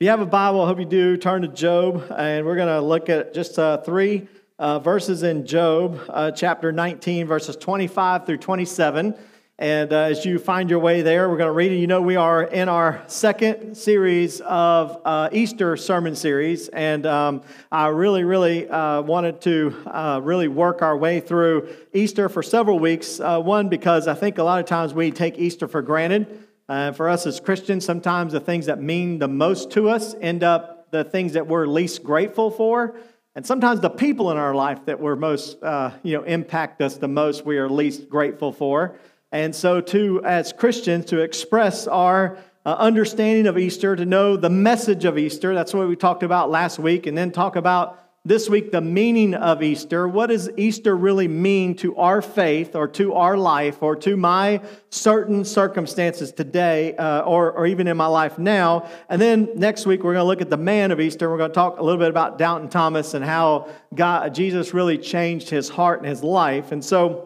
you have a Bible, I hope you do, turn to Job, and we're going to look at just uh, three uh, verses in Job, uh, chapter 19, verses 25 through 27. And uh, as you find your way there, we're going to read it. You know, we are in our second series of uh, Easter sermon series, and um, I really, really uh, wanted to really work our way through Easter for several weeks. One, because I think a lot of times we take Easter for granted. Uh, for us as Christians, sometimes the things that mean the most to us end up the things that we're least grateful for. And sometimes the people in our life that we're most, uh, you know, impact us the most, we are least grateful for. And so, to as Christians, to express our uh, understanding of Easter, to know the message of Easter, that's what we talked about last week, and then talk about this week the meaning of Easter. What does Easter really mean to our faith or to our life or to my certain circumstances today uh, or, or even in my life now? And then next week, we're going to look at the man of Easter. We're going to talk a little bit about Doubting Thomas and how God, Jesus really changed his heart and his life. And so,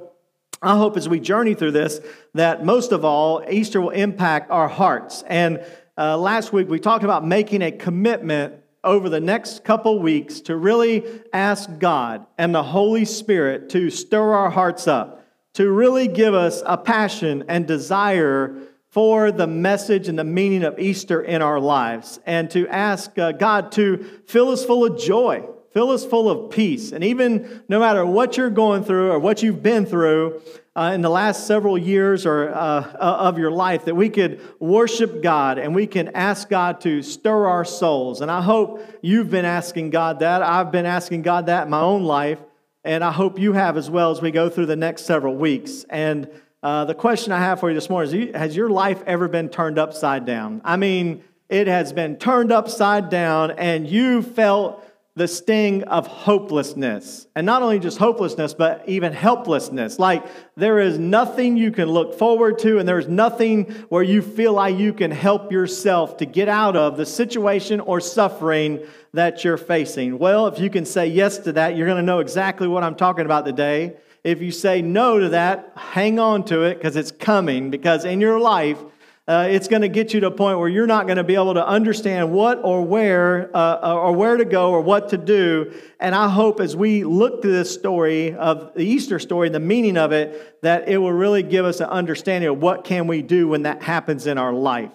I hope as we journey through this that most of all, Easter will impact our hearts. And uh, last week we talked about making a commitment over the next couple weeks to really ask God and the Holy Spirit to stir our hearts up, to really give us a passion and desire for the message and the meaning of Easter in our lives, and to ask uh, God to fill us full of joy, fill us full of peace. And even no matter what you're going through or what you've been through, uh, in the last several years or uh, uh, of your life that we could worship God and we can ask God to stir our souls. And I hope you've been asking God that. I've been asking God that in my own life, and I hope you have as well as we go through the next several weeks. And uh, the question I have for you this morning is Has your life ever been turned upside down? I mean, it has been turned upside down, and you felt the sting of hopelessness. And not only just hopelessness, but even helplessness. Like there is nothing you can look forward to, and there's nothing where you feel like you can help yourself to get out of the situation or suffering that you're facing. Well, if you can say yes to that, you're going to know exactly what I'm talking about today. If you say no to that, hang on to it because it's coming, because in your life, uh, it's going to get you to a point where you're not going to be able to understand what or where uh, uh, or where to go or what to do. And I hope as we look to this story of the Easter story and the meaning of it, that it will really give us an understanding of what can we do when that happens in our life.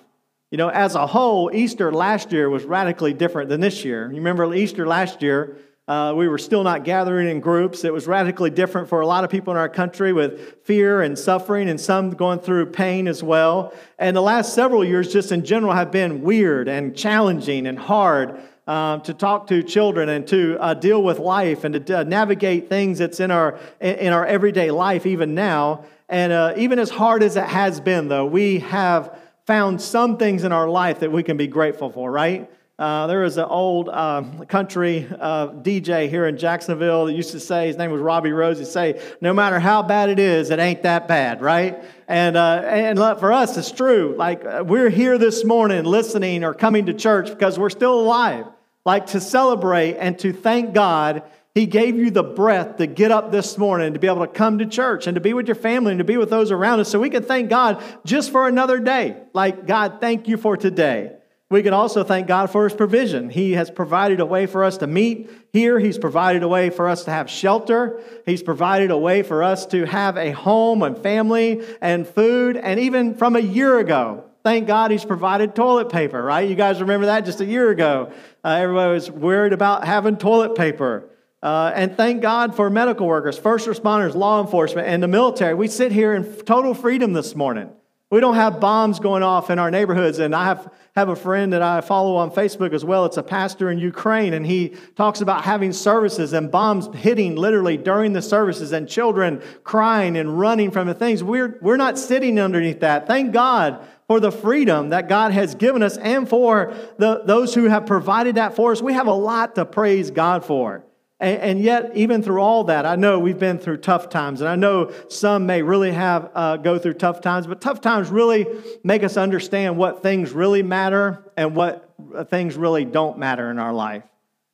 You know, as a whole, Easter last year was radically different than this year. You remember Easter last year? Uh, we were still not gathering in groups. It was radically different for a lot of people in our country with fear and suffering, and some going through pain as well. And the last several years, just in general, have been weird and challenging and hard. Um, to talk to children and to uh, deal with life and to uh, navigate things that's in our in our everyday life even now and uh, even as hard as it has been though we have found some things in our life that we can be grateful for right uh, there was an old uh, country uh, DJ here in Jacksonville that used to say, his name was Robbie Rose, he'd say, no matter how bad it is, it ain't that bad, right? And, uh, and for us, it's true. Like, uh, we're here this morning listening or coming to church because we're still alive. Like, to celebrate and to thank God he gave you the breath to get up this morning, to be able to come to church and to be with your family and to be with those around us so we can thank God just for another day. Like, God, thank you for today. We can also thank God for His provision. He has provided a way for us to meet here. He's provided a way for us to have shelter. He's provided a way for us to have a home and family and food. And even from a year ago, thank God He's provided toilet paper, right? You guys remember that just a year ago? Uh, everybody was worried about having toilet paper. Uh, and thank God for medical workers, first responders, law enforcement, and the military. We sit here in total freedom this morning. We don't have bombs going off in our neighborhoods. And I have, have a friend that I follow on Facebook as well. It's a pastor in Ukraine, and he talks about having services and bombs hitting literally during the services and children crying and running from the things. We're, we're not sitting underneath that. Thank God for the freedom that God has given us and for the, those who have provided that for us. We have a lot to praise God for. And, and, yet, even through all that, I know we've been through tough times, and I know some may really have uh, go through tough times. But tough times really make us understand what things really matter and what things really don't matter in our life.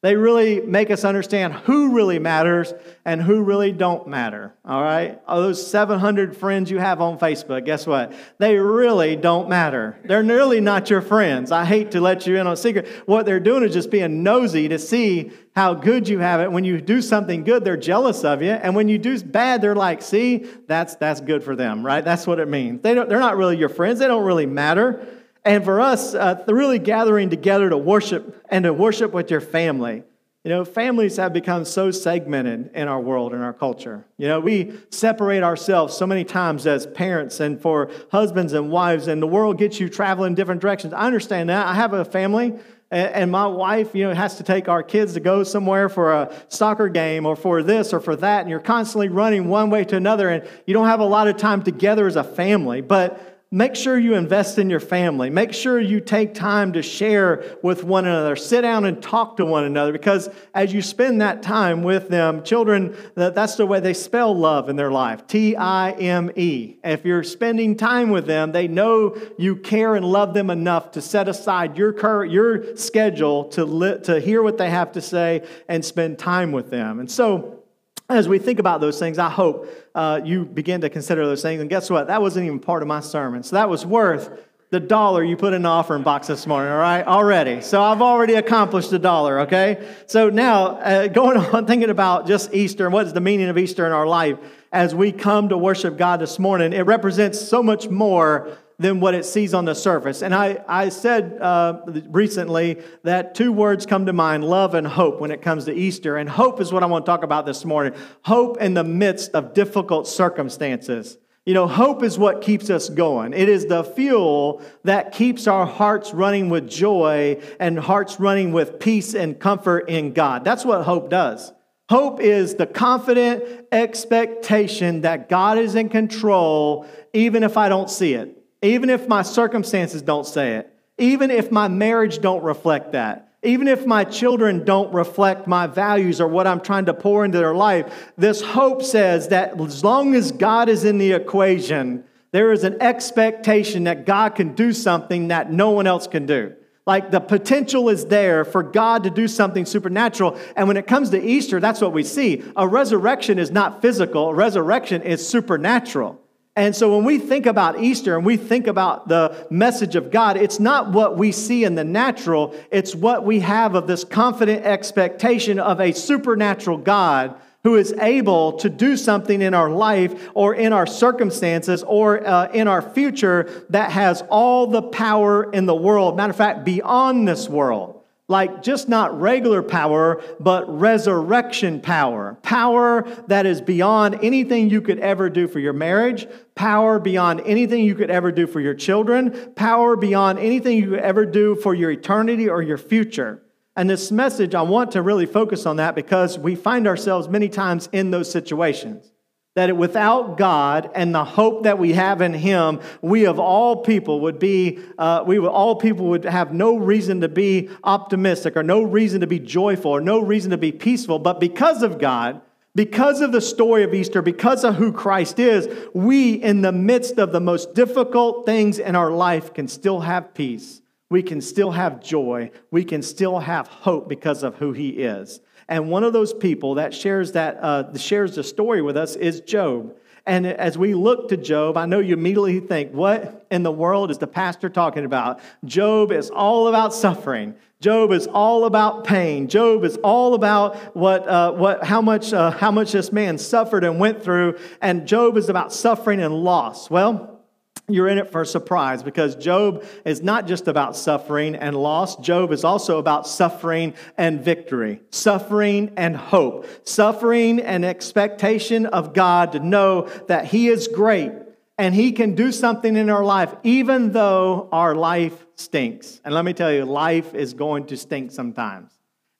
They really make us understand who really matters and who really don't matter. All right? All those 700 friends you have on Facebook, guess what? They really don't matter. They're really not your friends. I hate to let you in on a secret. What they're doing is just being nosy to see how good you have it. When you do something good, they're jealous of you. And when you do bad, they're like, see, that's, that's good for them, right? That's what it means. They don't, they're not really your friends. They don't really matter. And for us, uh, really gathering together to worship and to worship with your family. You know, families have become so segmented in our world and our culture. You know, we separate ourselves so many times as parents and for husbands and wives, and the world gets you traveling different directions. I understand that. I have a family, and my wife, you know, has to take our kids to go somewhere for a soccer game or for this or for that, and you're constantly running one way to another, and you don't have a lot of time together as a family. But Make sure you invest in your family. Make sure you take time to share with one another. Sit down and talk to one another because as you spend that time with them, children, that's the way they spell love in their life T I M E. If you're spending time with them, they know you care and love them enough to set aside your, your schedule to, li- to hear what they have to say and spend time with them. And so, as we think about those things, I hope uh, you begin to consider those things. And guess what? That wasn't even part of my sermon. So that was worth the dollar you put in the offering box this morning, all right? Already. So I've already accomplished the dollar, okay? So now, uh, going on thinking about just Easter and what is the meaning of Easter in our life as we come to worship God this morning, it represents so much more than what it sees on the surface. And I, I said uh, recently that two words come to mind love and hope when it comes to Easter. And hope is what I want to talk about this morning hope in the midst of difficult circumstances. You know, hope is what keeps us going. It is the fuel that keeps our hearts running with joy and hearts running with peace and comfort in God. That's what hope does. Hope is the confident expectation that God is in control, even if I don't see it even if my circumstances don't say it, even if my marriage don't reflect that, even if my children don't reflect my values or what I'm trying to pour into their life, this hope says that as long as God is in the equation, there is an expectation that God can do something that no one else can do. Like the potential is there for God to do something supernatural. And when it comes to Easter, that's what we see. A resurrection is not physical, a resurrection is supernatural. And so when we think about Easter and we think about the message of God, it's not what we see in the natural, it's what we have of this confident expectation of a supernatural God who is able to do something in our life or in our circumstances or uh, in our future that has all the power in the world. Matter of fact, beyond this world like just not regular power, but resurrection power. Power that is beyond anything you could ever do for your marriage, power beyond anything you could ever do for your children, power beyond anything you could ever do for your eternity or your future. And this message, I want to really focus on that because we find ourselves many times in those situations that without God and the hope that we have in Him, we of all people would be, uh, we would, all people would have no reason to be optimistic or no reason to be joyful or no reason to be peaceful. But because of God, because of the story of Easter, because of who Christ is, we, in the midst of the most difficult things in our life, can still have peace. We can still have joy. We can still have hope because of who He is. And one of those people that shares that uh, shares the story with us is Job. And as we look to Job, I know you immediately think, what in the world is the pastor talking about? Job is all about suffering. Job is all about pain. Job is all about what, uh, what, how, much, uh, how much this man suffered and went through. And Job is about suffering and loss. Well, you're in it for a surprise because Job is not just about suffering and loss. Job is also about suffering and victory, suffering and hope, suffering and expectation of God to know that He is great and He can do something in our life, even though our life stinks. And let me tell you, life is going to stink sometimes.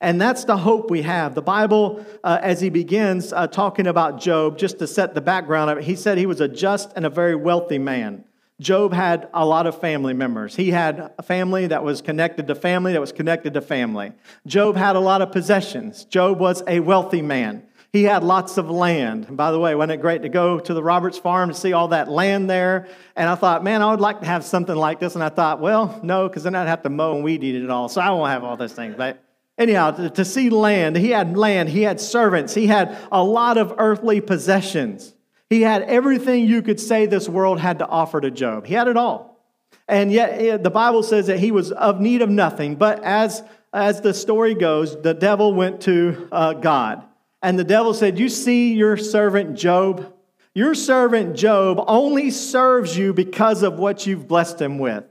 And that's the hope we have. The Bible, uh, as he begins uh, talking about Job, just to set the background of it, he said he was a just and a very wealthy man. Job had a lot of family members. He had a family that was connected to family that was connected to family. Job had a lot of possessions. Job was a wealthy man. He had lots of land. And by the way, wasn't it great to go to the Roberts farm to see all that land there? And I thought, man, I would like to have something like this. And I thought, well, no, because then I'd have to mow and weed eat it all. So I won't have all those things. But Anyhow, to, to see land, he had land, he had servants, he had a lot of earthly possessions. He had everything you could say this world had to offer to Job. He had it all. And yet, eh, the Bible says that he was of need of nothing. But as, as the story goes, the devil went to uh, God. And the devil said, You see your servant Job? Your servant Job only serves you because of what you've blessed him with.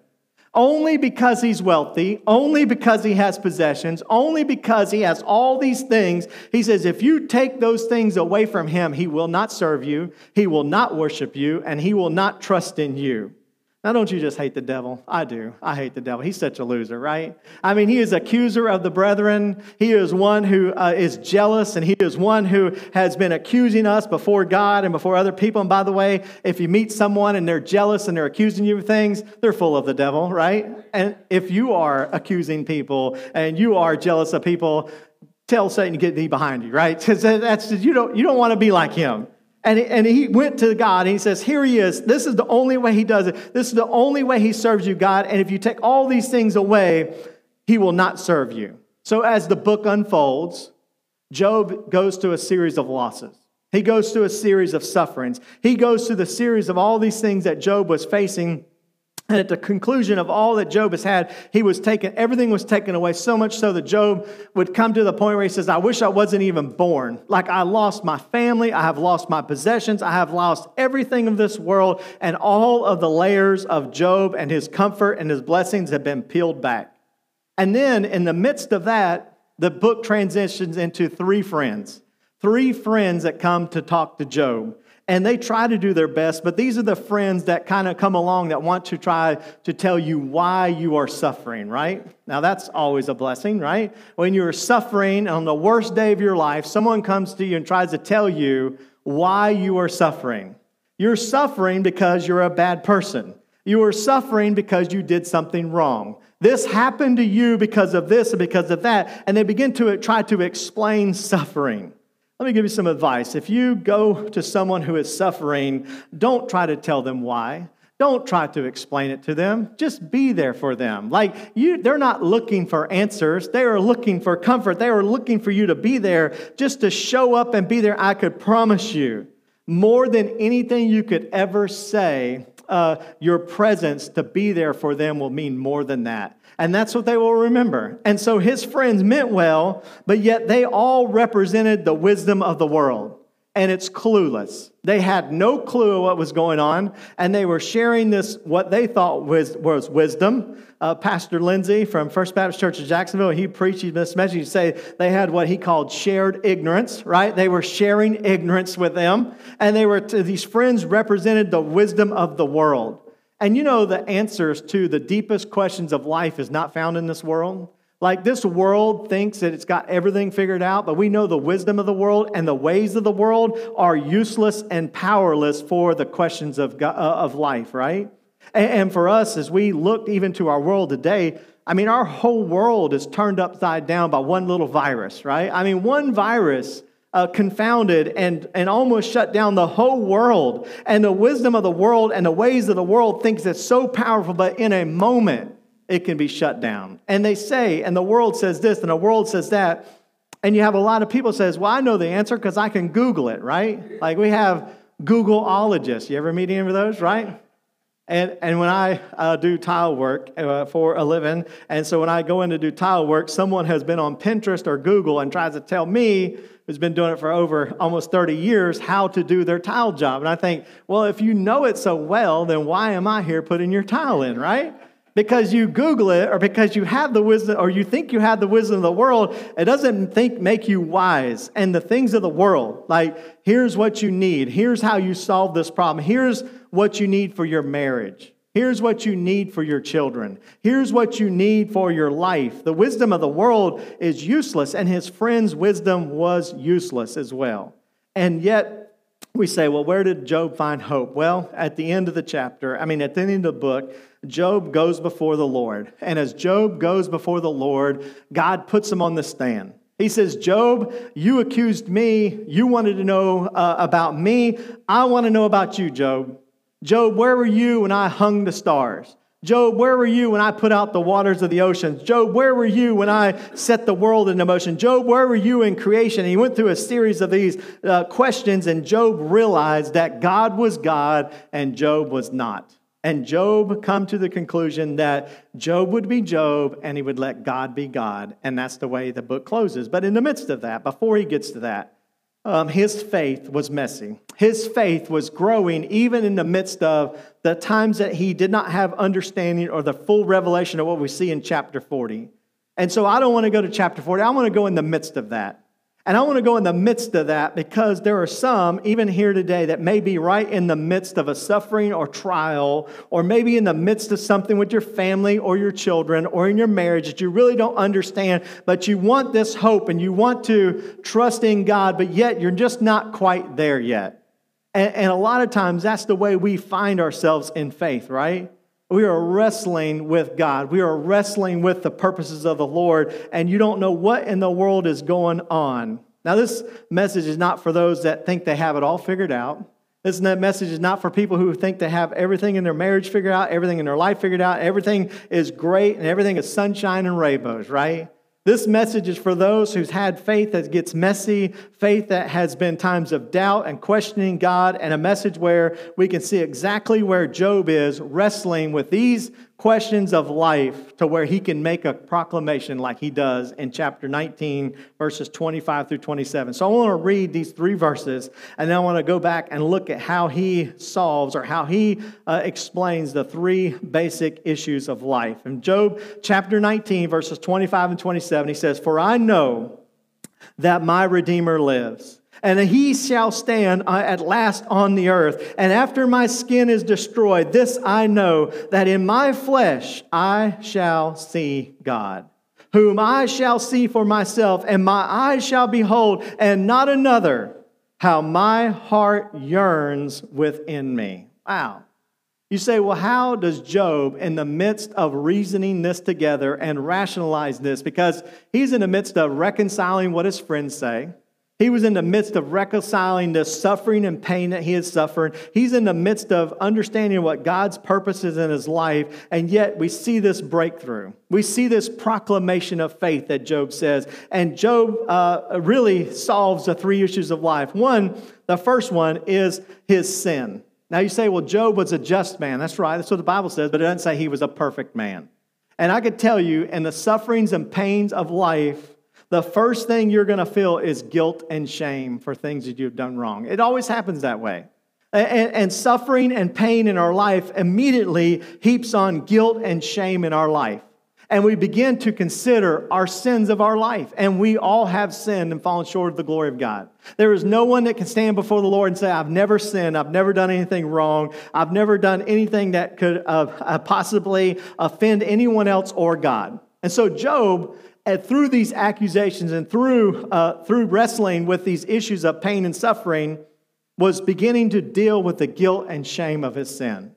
Only because he's wealthy, only because he has possessions, only because he has all these things. He says, if you take those things away from him, he will not serve you, he will not worship you, and he will not trust in you. Now, don't you just hate the devil? I do. I hate the devil. He's such a loser, right? I mean, he is accuser of the brethren. He is one who uh, is jealous, and he is one who has been accusing us before God and before other people. And by the way, if you meet someone and they're jealous and they're accusing you of things, they're full of the devil, right? And if you are accusing people and you are jealous of people, tell Satan to get thee behind you, right? Because that's you don't you don't want to be like him. And, and he went to God and he says, Here he is. This is the only way he does it. This is the only way he serves you, God. And if you take all these things away, he will not serve you. So as the book unfolds, Job goes to a series of losses. He goes through a series of sufferings. He goes through the series of all these things that Job was facing and at the conclusion of all that Job has had, he was taken, everything was taken away, so much so that Job would come to the point where he says, I wish I wasn't even born. Like I lost my family, I have lost my possessions, I have lost everything of this world, and all of the layers of Job and his comfort and his blessings have been peeled back. And then in the midst of that, the book transitions into three friends. Three friends that come to talk to Job and they try to do their best, but these are the friends that kind of come along that want to try to tell you why you are suffering, right? Now, that's always a blessing, right? When you're suffering on the worst day of your life, someone comes to you and tries to tell you why you are suffering. You're suffering because you're a bad person. You are suffering because you did something wrong. This happened to you because of this and because of that. And they begin to try to explain suffering. Let me give you some advice. If you go to someone who is suffering, don't try to tell them why. Don't try to explain it to them. Just be there for them. Like you they're not looking for answers. They are looking for comfort. They are looking for you to be there just to show up and be there. I could promise you, more than anything you could ever say, uh, your presence to be there for them will mean more than that. And that's what they will remember. And so his friends meant well, but yet they all represented the wisdom of the world. And it's clueless. They had no clue what was going on, and they were sharing this, what they thought was, was wisdom. Uh, Pastor Lindsay from First Baptist Church of Jacksonville, he preached this message. He say they had what he called shared ignorance, right? They were sharing ignorance with them, and they were these friends represented the wisdom of the world. And you know, the answers to the deepest questions of life is not found in this world. Like this world thinks that it's got everything figured out, but we know the wisdom of the world and the ways of the world are useless and powerless for the questions of, uh, of life, right? And for us, as we look even to our world today, I mean, our whole world is turned upside down by one little virus, right? I mean, one virus uh, confounded and, and almost shut down the whole world. And the wisdom of the world and the ways of the world thinks it's so powerful, but in a moment, it can be shut down. And they say, and the world says this, and the world says that. And you have a lot of people says, well, I know the answer because I can Google it, right? Like we have Googleologists. You ever meet any of those, right? And, and when I uh, do tile work uh, for a living, and so when I go in to do tile work, someone has been on Pinterest or Google and tries to tell me who's been doing it for over almost 30 years, how to do their tile job. And I think, well, if you know it so well, then why am I here putting your tile in, right? Because you Google it or because you have the wisdom or you think you have the wisdom of the world, it doesn't think make you wise. And the things of the world, like here's what you need, here's how you solve this problem, here's what you need for your marriage. Here's what you need for your children. Here's what you need for your life. The wisdom of the world is useless, and his friend's wisdom was useless as well. And yet, we say, well, where did Job find hope? Well, at the end of the chapter, I mean, at the end of the book, Job goes before the Lord. And as Job goes before the Lord, God puts him on the stand. He says, Job, you accused me. You wanted to know uh, about me. I want to know about you, Job. Job, where were you when I hung the stars? Job, where were you when I put out the waters of the oceans? Job, where were you when I set the world into motion? Job, where were you in creation? And he went through a series of these uh, questions, and Job realized that God was God and Job was not. And Job come to the conclusion that Job would be Job and he would let God be God. And that's the way the book closes. But in the midst of that, before he gets to that, um, his faith was messy. His faith was growing even in the midst of the times that he did not have understanding or the full revelation of what we see in chapter 40. And so I don't want to go to chapter 40. I want to go in the midst of that. And I want to go in the midst of that because there are some, even here today, that may be right in the midst of a suffering or trial, or maybe in the midst of something with your family or your children or in your marriage that you really don't understand, but you want this hope and you want to trust in God, but yet you're just not quite there yet. And, and a lot of times that's the way we find ourselves in faith, right? We are wrestling with God. We are wrestling with the purposes of the Lord, and you don't know what in the world is going on. Now, this message is not for those that think they have it all figured out. This message is not for people who think they have everything in their marriage figured out, everything in their life figured out, everything is great, and everything is sunshine and rainbows, right? This message is for those who's had faith that gets messy, faith that has been times of doubt and questioning God, and a message where we can see exactly where Job is wrestling with these questions of life to where he can make a proclamation like he does in chapter 19, verses 25 through 27. So I want to read these three verses, and then I want to go back and look at how he solves or how he uh, explains the three basic issues of life. In Job chapter 19, verses 25 and 27, he says, For I know that my Redeemer lives and he shall stand uh, at last on the earth. And after my skin is destroyed, this I know that in my flesh I shall see God, whom I shall see for myself, and my eyes shall behold, and not another, how my heart yearns within me. Wow. You say, well, how does Job, in the midst of reasoning this together and rationalize this, because he's in the midst of reconciling what his friends say, he was in the midst of reconciling the suffering and pain that he had suffered. He's in the midst of understanding what God's purpose is in his life. And yet we see this breakthrough. We see this proclamation of faith that Job says. And Job uh, really solves the three issues of life. One, the first one is his sin. Now you say, well, Job was a just man. That's right. That's what the Bible says, but it doesn't say he was a perfect man. And I could tell you, in the sufferings and pains of life, the first thing you're going to feel is guilt and shame for things that you've done wrong. It always happens that way. And, and, suffering and pain in our life immediately heaps on guilt and shame in our life. And we begin to consider our sins of our life. And we all have sinned and fallen short of the glory of God. There is no one that can stand before the Lord and say, I've never sinned. I've never done anything wrong. I've never done anything that could uh, possibly offend anyone else or God. And so Job and through these accusations and through, uh, through wrestling with these issues of pain and suffering, was beginning to deal with the guilt and shame of his sin.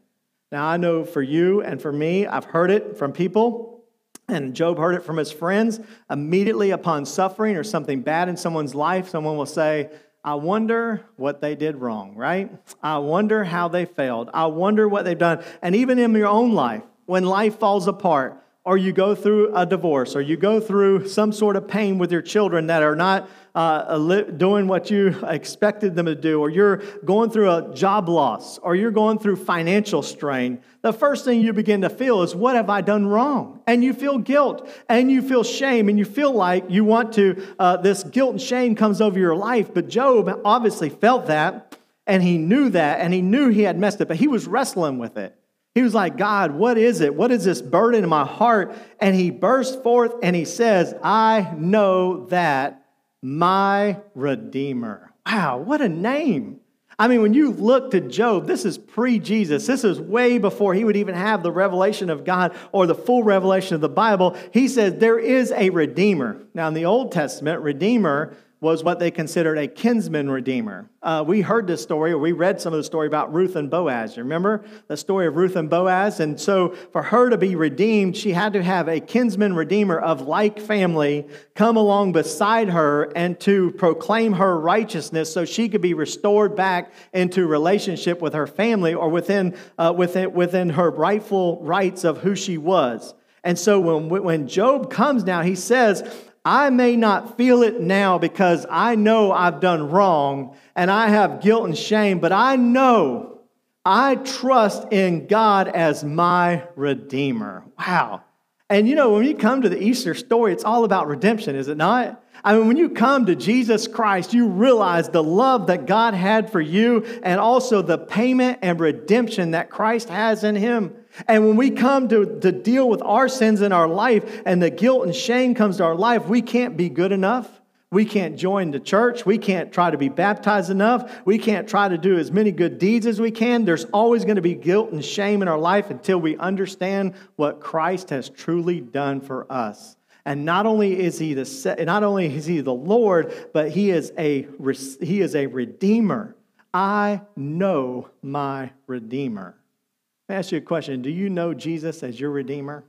Now, I know for you and for me, I've heard it from people, and Job heard it from his friends. Immediately upon suffering or something bad in someone's life, someone will say, I wonder what they did wrong, right? I wonder how they failed. I wonder what they've done. And even in your own life, when life falls apart, or you go through a divorce, or you go through some sort of pain with your children that are not uh, doing what you expected them to do, or you're going through a job loss, or you're going through financial strain, the first thing you begin to feel is, What have I done wrong? And you feel guilt, and you feel shame, and you feel like you want to, uh, this guilt and shame comes over your life. But Job obviously felt that, and he knew that, and he knew he had messed up, but he was wrestling with it. He was like, God, what is it? What is this burden in my heart? And he burst forth and he says, I know that my Redeemer. Wow, what a name. I mean, when you look to Job, this is pre Jesus. This is way before he would even have the revelation of God or the full revelation of the Bible. He says there is a Redeemer. Now, in the Old Testament, Redeemer was what they considered a kinsman redeemer. Uh, we heard this story, or we read some of the story about Ruth and Boaz. You remember the story of Ruth and Boaz? And so, for her to be redeemed, she had to have a kinsman redeemer of like family come along beside her and to proclaim her righteousness so she could be restored back into relationship with her family or within, uh, within, within her rightful rights of who she was. And so when, when Job comes now, he says, I may not feel it now because I know I've done wrong and I have guilt and shame, but I know I trust in God as my Redeemer. Wow. And you know, when you come to the Easter story, it's all about redemption, is it not? I mean, when you come to Jesus Christ, you realize the love that God had for you and also the payment and redemption that Christ has in Him. And when we come to, to deal with our sins in our life and the guilt and shame comes to our life, we can't be good enough. We can't join the church. We can't try to be baptized enough. We can't try to do as many good deeds as we can. There's always going to be guilt and shame in our life until we understand what Christ has truly done for us. And not only is he the not only is he the Lord, but he is a he is a redeemer. I know my redeemer. Let me ask you a question. Do you know Jesus as your redeemer?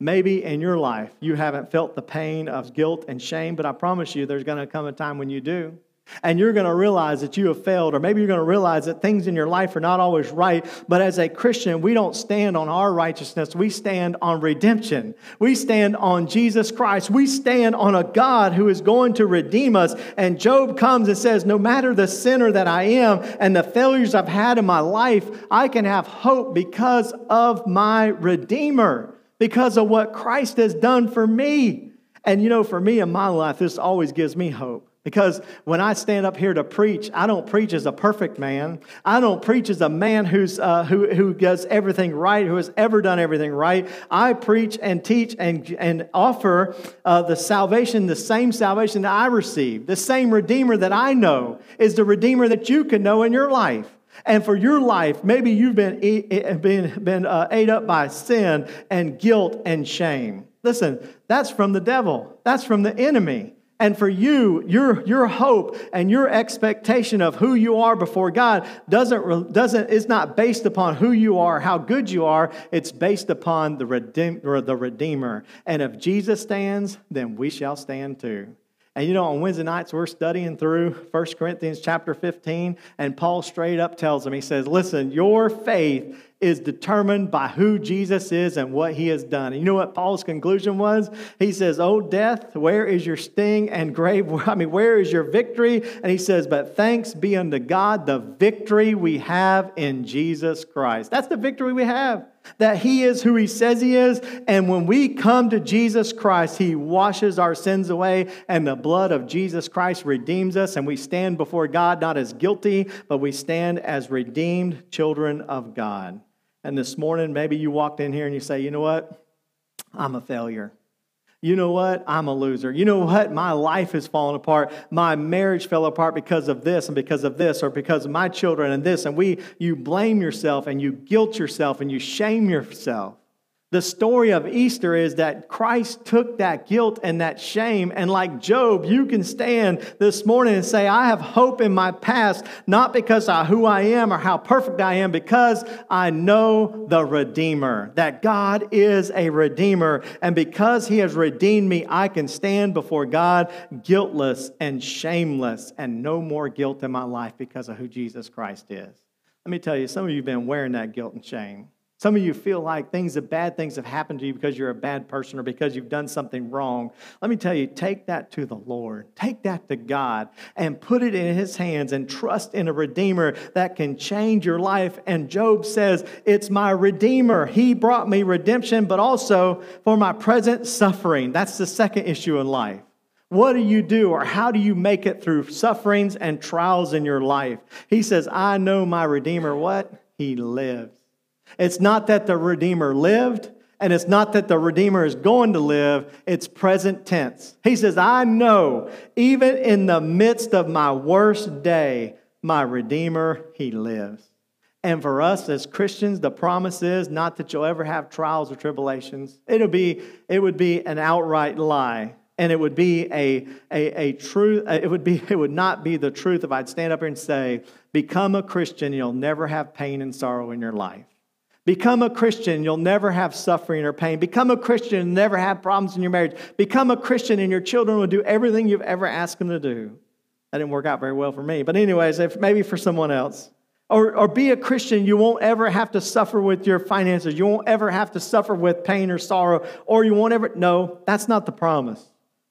Maybe in your life you haven't felt the pain of guilt and shame, but I promise you there's going to come a time when you do. And you're going to realize that you have failed, or maybe you're going to realize that things in your life are not always right. But as a Christian, we don't stand on our righteousness. We stand on redemption. We stand on Jesus Christ. We stand on a God who is going to redeem us. And Job comes and says, No matter the sinner that I am and the failures I've had in my life, I can have hope because of my Redeemer, because of what Christ has done for me. And you know, for me in my life, this always gives me hope because when I stand up here to preach, I don't preach as a perfect man. I don't preach as a man who's, uh, who, who does everything right, who has ever done everything right. I preach and teach and, and offer uh, the salvation, the same salvation that I received. The same Redeemer that I know is the Redeemer that you can know in your life. And for your life, maybe you've been, been, been uh, ate up by sin and guilt and shame. Listen, that's from the devil, that's from the enemy. And for you, your, your hope and your expectation of who you are before God doesn't, doesn't, is not based upon who you are, how good you are. It's based upon the, redeem, the Redeemer. And if Jesus stands, then we shall stand too. And you know, on Wednesday nights, we're studying through 1 Corinthians chapter 15, and Paul straight up tells him, he says, Listen, your faith is determined by who Jesus is and what he has done. You know what Paul's conclusion was? He says, Oh, death, where is your sting? And grave, I mean, where is your victory? And he says, But thanks be unto God, the victory we have in Jesus Christ. That's the victory we have. That he is who he says he is. And when we come to Jesus Christ, he washes our sins away, and the blood of Jesus Christ redeems us. And we stand before God not as guilty, but we stand as redeemed children of God. And this morning, maybe you walked in here and you say, you know what? I'm a failure. You know what? I'm a loser. You know what? My life has fallen apart. My marriage fell apart because of this and because of this or because of my children and this. And we you blame yourself and you guilt yourself and you shame yourself. The story of Easter is that Christ took that guilt and that shame, and like Job, you can stand this morning and say, I have hope in my past, not because of who I am or how perfect I am, because I know the Redeemer, that God is a Redeemer. And because He has redeemed me, I can stand before God guiltless and shameless, and no more guilt in my life because of who Jesus Christ is. Let me tell you, some of you have been wearing that guilt and shame. Some of you feel like things, the bad things have happened to you because you're a bad person or because you've done something wrong. Let me tell you, take that to the Lord. Take that to God and put it in His hands and trust in a Redeemer that can change your life. And Job says, It's my Redeemer. He brought me redemption, but also for my present suffering. That's the second issue in life. What do you do, or how do you make it through sufferings and trials in your life? He says, I know my Redeemer. What? He lives. It's not that the Redeemer lived, and it's not that the Redeemer is going to live, it's present tense. He says, I know, even in the midst of my worst day, my Redeemer, He lives. And for us as Christians, the promise is not that you'll ever have trials or tribulations. It'll be, it would be an outright lie And it would be a, a, a truth, uh, it would, be, it would not be the truth if I'd stand up here and say, Become a Christian, you'll never have pain and sorrow in your life. Become a Christian, you'll never have suffering or pain. Become a Christian and never have problems in your marriage. Become a Christian and your children will do everything you've ever asked them to do. That didn't work out very well for me. But, anyways, if, maybe for someone else. Or, or be a Christian, you won't ever have to suffer with your finances. You won't ever have to suffer with pain or sorrow, or you won't ever. No, that's not the promise.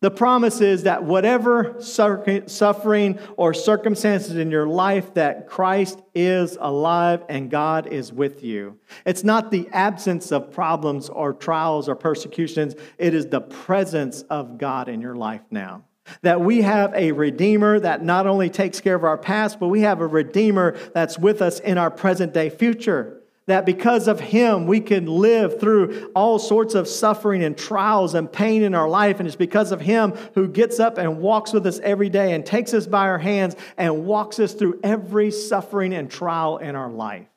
The promise is that whatever suffering or circumstances in your life, that Christ is alive and God is with you. It's not the absence of problems or trials or persecutions, it is the presence of God in your life now. That we have a Redeemer that not only takes care of our past, but we have a Redeemer that's with us in our present day future that because of him we can live through all sorts of suffering and trials and pain in our life. And it's because of him who gets up and walks with us every day and takes us by our hands and walks us through every suffering and trial in our life.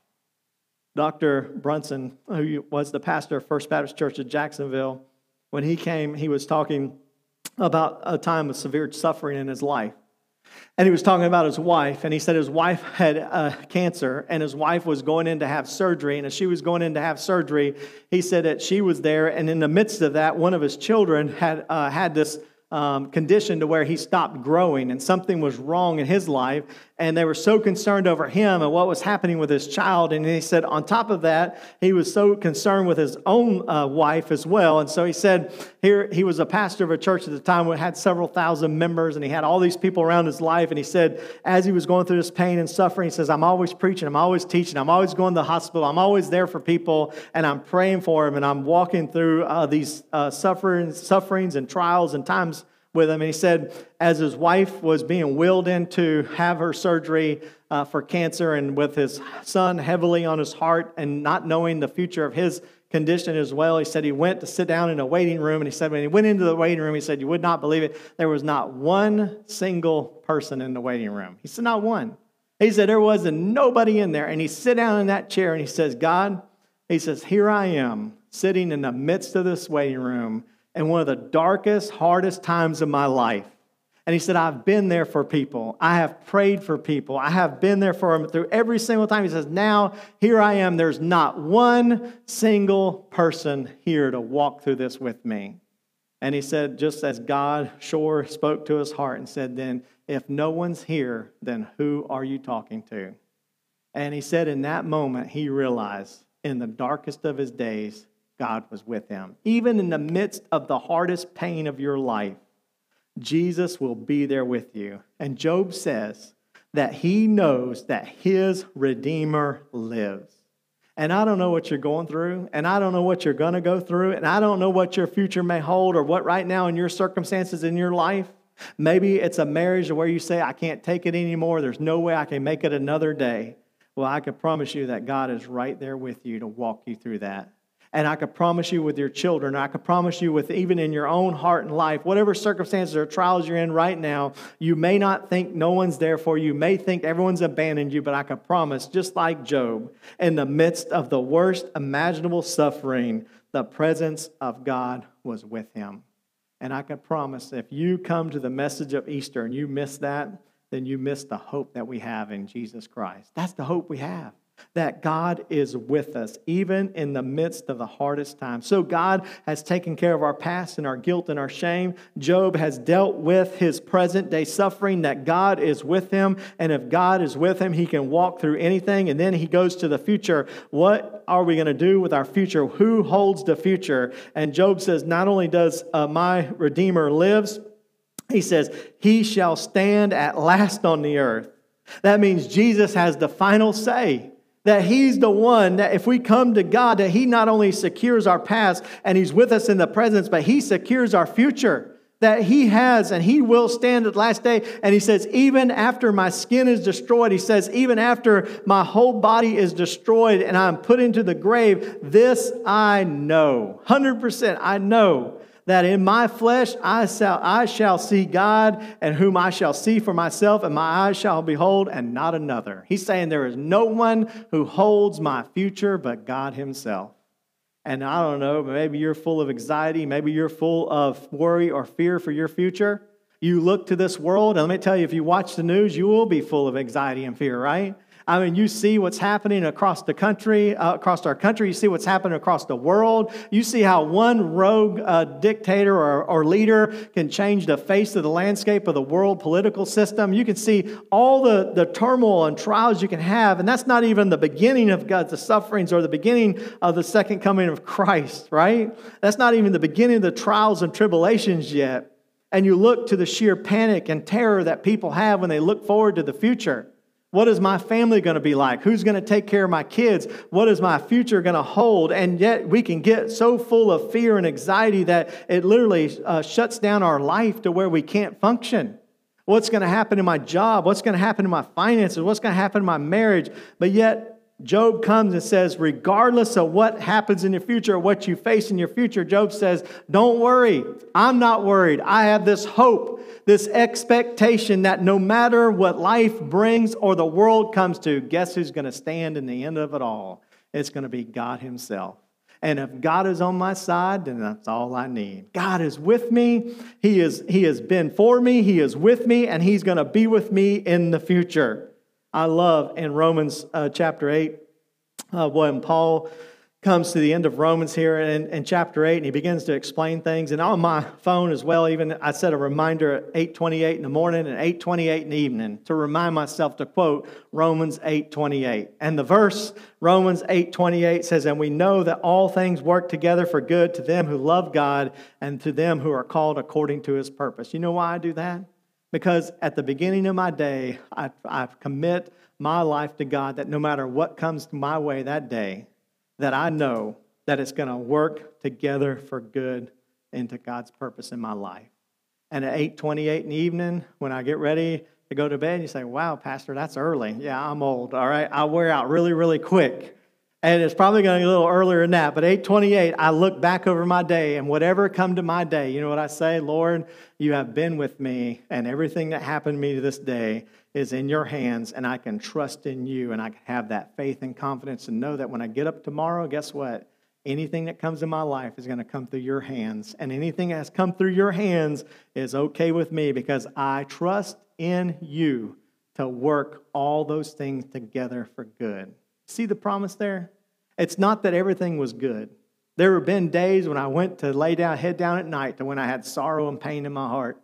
Dr brunson who was the pastor of first baptist church of jacksonville when he came he was talking about a time of severe suffering in his life and he was talking about his wife, and he said his wife had uh, cancer, and his wife was going in to have surgery. And as she was going in to have surgery, he said that she was there, and in the midst of that, one of his children had uh, had this um, condition to where he stopped growing, and something was wrong in his life and they were so concerned over him and what was happening with his child. And he said, on top of that, he was so concerned with his own uh, wife as well. And so he said, here he was a pastor of a church at the time that had several thousand members, and he had all these people around his life. And he said, as he was going through this pain and suffering, he says, I'm always preaching, I'm always teaching, I'm always going to the hospital, I'm always there for people, and I'm praying for him, and I'm walking through uh, these uh, sufferings, sufferings and trials and times with him. And he said, as his wife was being wheeled in to have her surgery uh, for cancer, and with his son heavily on his heart and not knowing the future of his condition as well, he said he went to sit down in a waiting room. And he said, when he went into the waiting room, he said, You would not believe it. There was not one single person in the waiting room. He said, Not one. He said, There wasn't nobody in there. And he sit down in that chair and he says, God, he says, Here I am sitting in the midst of this waiting room in one of the darkest, hardest times of my life. And he said, I've been there for people. I have prayed for people. I have been there for them through every single time. He says, Now, here I am. There's not one single person here to walk through this with me. And he said, just as God sure spoke to his heart and said, Then, if no one's here, then who are you talking to? And he said, in that moment, he realized in the darkest of his days, God was with him. Even in the midst of the hardest pain of your life, Jesus will be there with you. And Job says that he knows that his Redeemer lives. And I don't know what you're going through, and I don't know what you're going to go through, and I don't know what your future may hold or what right now in your circumstances in your life. Maybe it's a marriage where you say, I can't take it anymore. There's no way I can make it another day. Well, I can promise you that God is right there with you to walk you through that. And I could promise you with your children, I could promise you with even in your own heart and life, whatever circumstances or trials you're in right now, you may not think no one's there for you. May think everyone's abandoned you, but I could promise, just like Job, in the midst of the worst imaginable suffering, the presence of God was with him. And I can promise if you come to the message of Easter and you miss that, then you miss the hope that we have in Jesus Christ. That's the hope we have that God is with us, even in the midst of the hardest times. So, God has taken care of our past and our guilt and our shame. Job has dealt with his present day suffering, that God is with him. And if God is with him, he can walk through anything. And then he goes to the future. What are we going to do with our future? Who holds the future? And Job says, Not only does uh, my Redeemer lives, he says, He shall stand at last on the earth. That means Jesus has the final say that he's the one that if we come to God, that he not only secures our past and he's with us in the presence, but he secures our future. That he has and he will stand at last day. And he says, even after my skin is destroyed, he says, even after my whole body is destroyed and I'm put into the grave, this I know. 100% I know that in my flesh I shall, I shall see God, and whom I shall see for myself, and my eyes shall behold, and not another. He's saying there is no one who holds my future but God Himself. And I don't know, maybe you're full of anxiety, maybe you're full of worry or fear for your future. You look to this world, and let me tell you, if you watch the news, you will be full of anxiety and fear, right? I mean, you see what's happening across the country, uh, across our country. You see what's happening across the world. You see how one rogue uh, dictator or, or leader can change the face of the landscape of the world political system. You can see all the, the turmoil and trials you can have. And that's not even the beginning of God's sufferings or the beginning of the second coming of Christ, right? That's not even the beginning of the trials and tribulations yet. And you look to the sheer panic and terror that people have when they look forward to the future. What is my family going to be like? Who's going to take care of my kids? What is my future going to hold? And yet we can get so full of fear and anxiety that it literally uh, shuts down our life to where we can't function. What's going to happen in my job? What's going to happen in my finances? What's going to happen in my marriage? But yet Job comes and says, regardless of what happens in your future or what you face in your future, Job says, Don't worry. I'm not worried. I have this hope, this expectation that no matter what life brings or the world comes to, guess who's going to stand in the end of it all? It's going to be God Himself. And if God is on my side, then that's all I need. God is with me. He, is, he has been for me. He is with me, and He's going to be with me in the future. I love in Romans uh, chapter 8 uh, when Paul comes to the end of Romans here in, in chapter 8 and he begins to explain things. And on my phone as well, even I set a reminder at 8.28 in the morning and 8.28 in the evening to remind myself to quote Romans 8.28. And the verse, Romans 8.28 says, And we know that all things work together for good to them who love God and to them who are called according to his purpose. You know why I do that? Because at the beginning of my day, I, I commit my life to God that no matter what comes my way that day, that I know that it's going to work together for good into God's purpose in my life. And at 8:28 in the evening, when I get ready to go to bed, you say, "Wow, Pastor, that's early." Yeah, I'm old. All right, I wear out really, really quick. And it's probably going to be a little earlier than that. But 828, I look back over my day and whatever come to my day, you know what I say? Lord, you have been with me and everything that happened to me to this day is in your hands and I can trust in you and I can have that faith and confidence and know that when I get up tomorrow, guess what? Anything that comes in my life is going to come through your hands. And anything that has come through your hands is okay with me because I trust in you to work all those things together for good. See the promise there? It's not that everything was good. There have been days when I went to lay down, head down at night, to when I had sorrow and pain in my heart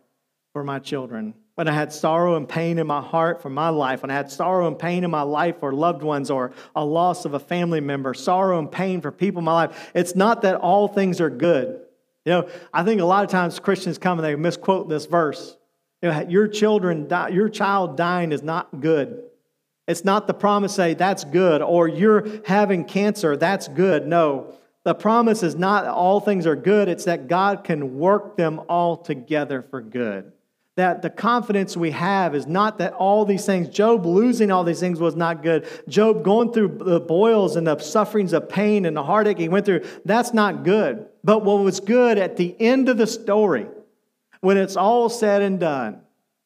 for my children. When I had sorrow and pain in my heart for my life, when I had sorrow and pain in my life for loved ones or a loss of a family member, sorrow and pain for people in my life. It's not that all things are good. You know, I think a lot of times Christians come and they misquote this verse. You know, your children, die, your child dying is not good. It's not the promise say that's good or you're having cancer, that's good. No. The promise is not all things are good, it's that God can work them all together for good. That the confidence we have is not that all these things, Job losing all these things was not good. Job going through the boils and the sufferings of pain and the heartache he went through, that's not good. But what was good at the end of the story, when it's all said and done,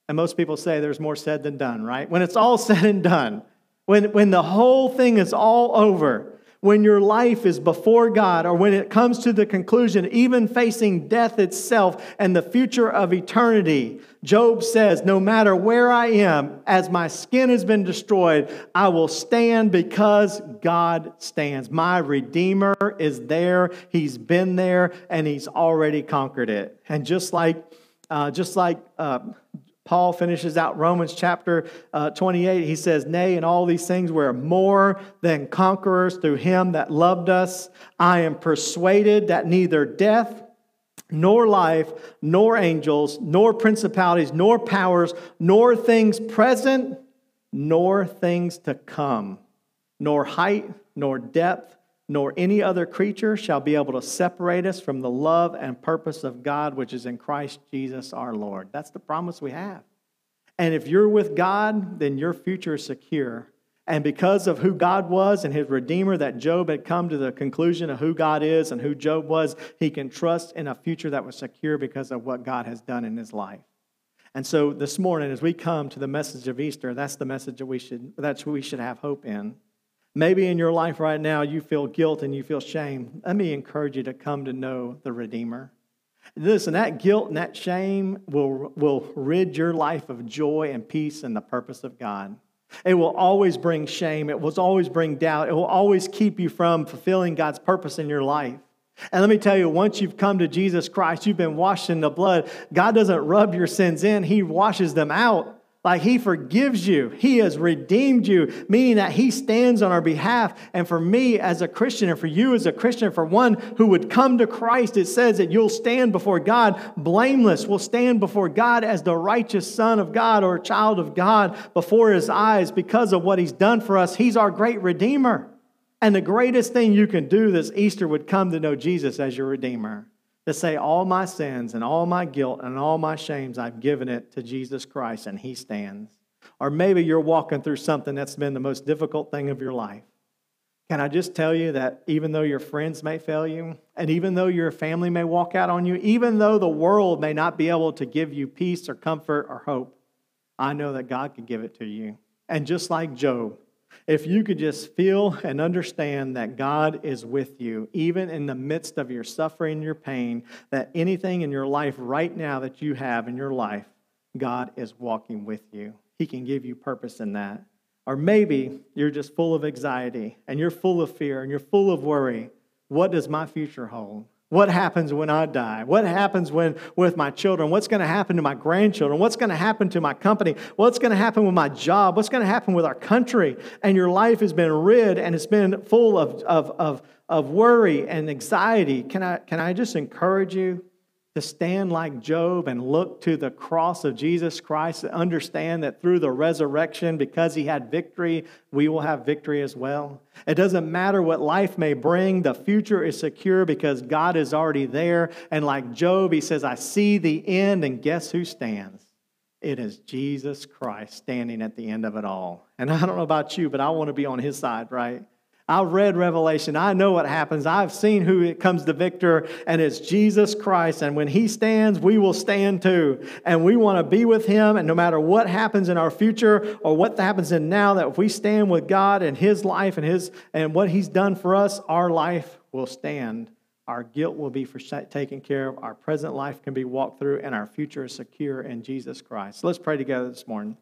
and most people say there's more said than done, right? When it's all said and done, when, when the whole thing is all over, when your life is before God, or when it comes to the conclusion, even facing death itself and the future of eternity, Job says, No matter where I am, as my skin has been destroyed, I will stand because God stands. My Redeemer is there, He's been there, and He's already conquered it. And just like uh, just like uh, Paul finishes out Romans chapter uh, 28. He says, Nay, in all these things we're more than conquerors through him that loved us. I am persuaded that neither death, nor life, nor angels, nor principalities, nor powers, nor things present, nor things to come, nor height, nor depth, nor any other creature shall be able to separate us from the love and purpose of God which is in Christ Jesus our Lord. That's the promise we have. And if you're with God, then your future is secure. And because of who God was and his Redeemer, that Job had come to the conclusion of who God is and who Job was, he can trust in a future that was secure because of what God has done in his life. And so this morning, as we come to the message of Easter, that's the message that we should, that's we should have hope in. Maybe in your life right now you feel guilt and you feel shame. Let me encourage you to come to know the Redeemer. Listen, that guilt and that shame will, will rid your life of joy and peace and the purpose of God. It will always bring shame. It will always bring doubt. It will always keep you from fulfilling God's purpose in your life. And let me tell you, once you've come to Jesus Christ, you've been washed in the blood. God doesn't rub your sins in, He washes them out. Like he forgives you, he has redeemed you, meaning that he stands on our behalf. And for me as a Christian, and for you as a Christian, for one who would come to Christ, it says that you'll stand before God blameless. We'll stand before God as the righteous Son of God or child of God before his eyes because of what he's done for us. He's our great Redeemer. And the greatest thing you can do this Easter would come to know Jesus as your Redeemer to say, All my sins and all my guilt and all my shames, I've given it to Jesus Christ and He stands. Or maybe you're walking through something that's been the most difficult thing of your life. Can I just tell you that even though your friends may fail you, and even though your family may walk out on you, even though the world may not be able to give you peace or comfort or hope, I know that God can give it to you. And just like Job, if you could just feel and understand that God is with you, even in the midst of your suffering your pain, that anything in your life right now that you have in your life, God is walking with you. He can give you purpose in that. Or maybe you're just full of anxiety and you're full of fear and you're full of worry. What does my future hold? What happens when I die? What happens when with my children? What's going to happen to my grandchildren? What's going to happen to my company? What's going to happen with my job? What's going to happen with our country? And your life has been rid and it's been full of, of, of, of worry and anxiety. Can I, can I just encourage you? To stand like Job and look to the cross of Jesus Christ and understand that through the resurrection, because he had victory, we will have victory as well. It doesn't matter what life may bring, the future is secure because God is already there. And like Job, he says, I see the end, and guess who stands? It is Jesus Christ standing at the end of it all. And I don't know about you, but I want to be on his side, right? I've read Revelation. I know what happens. I've seen who it comes to victor, and it's Jesus Christ. And when he stands, we will stand too. And we want to be with him. And no matter what happens in our future or what happens in now, that if we stand with God and his life and his and what he's done for us, our life will stand. Our guilt will be taken care of. Our present life can be walked through, and our future is secure in Jesus Christ. So let's pray together this morning.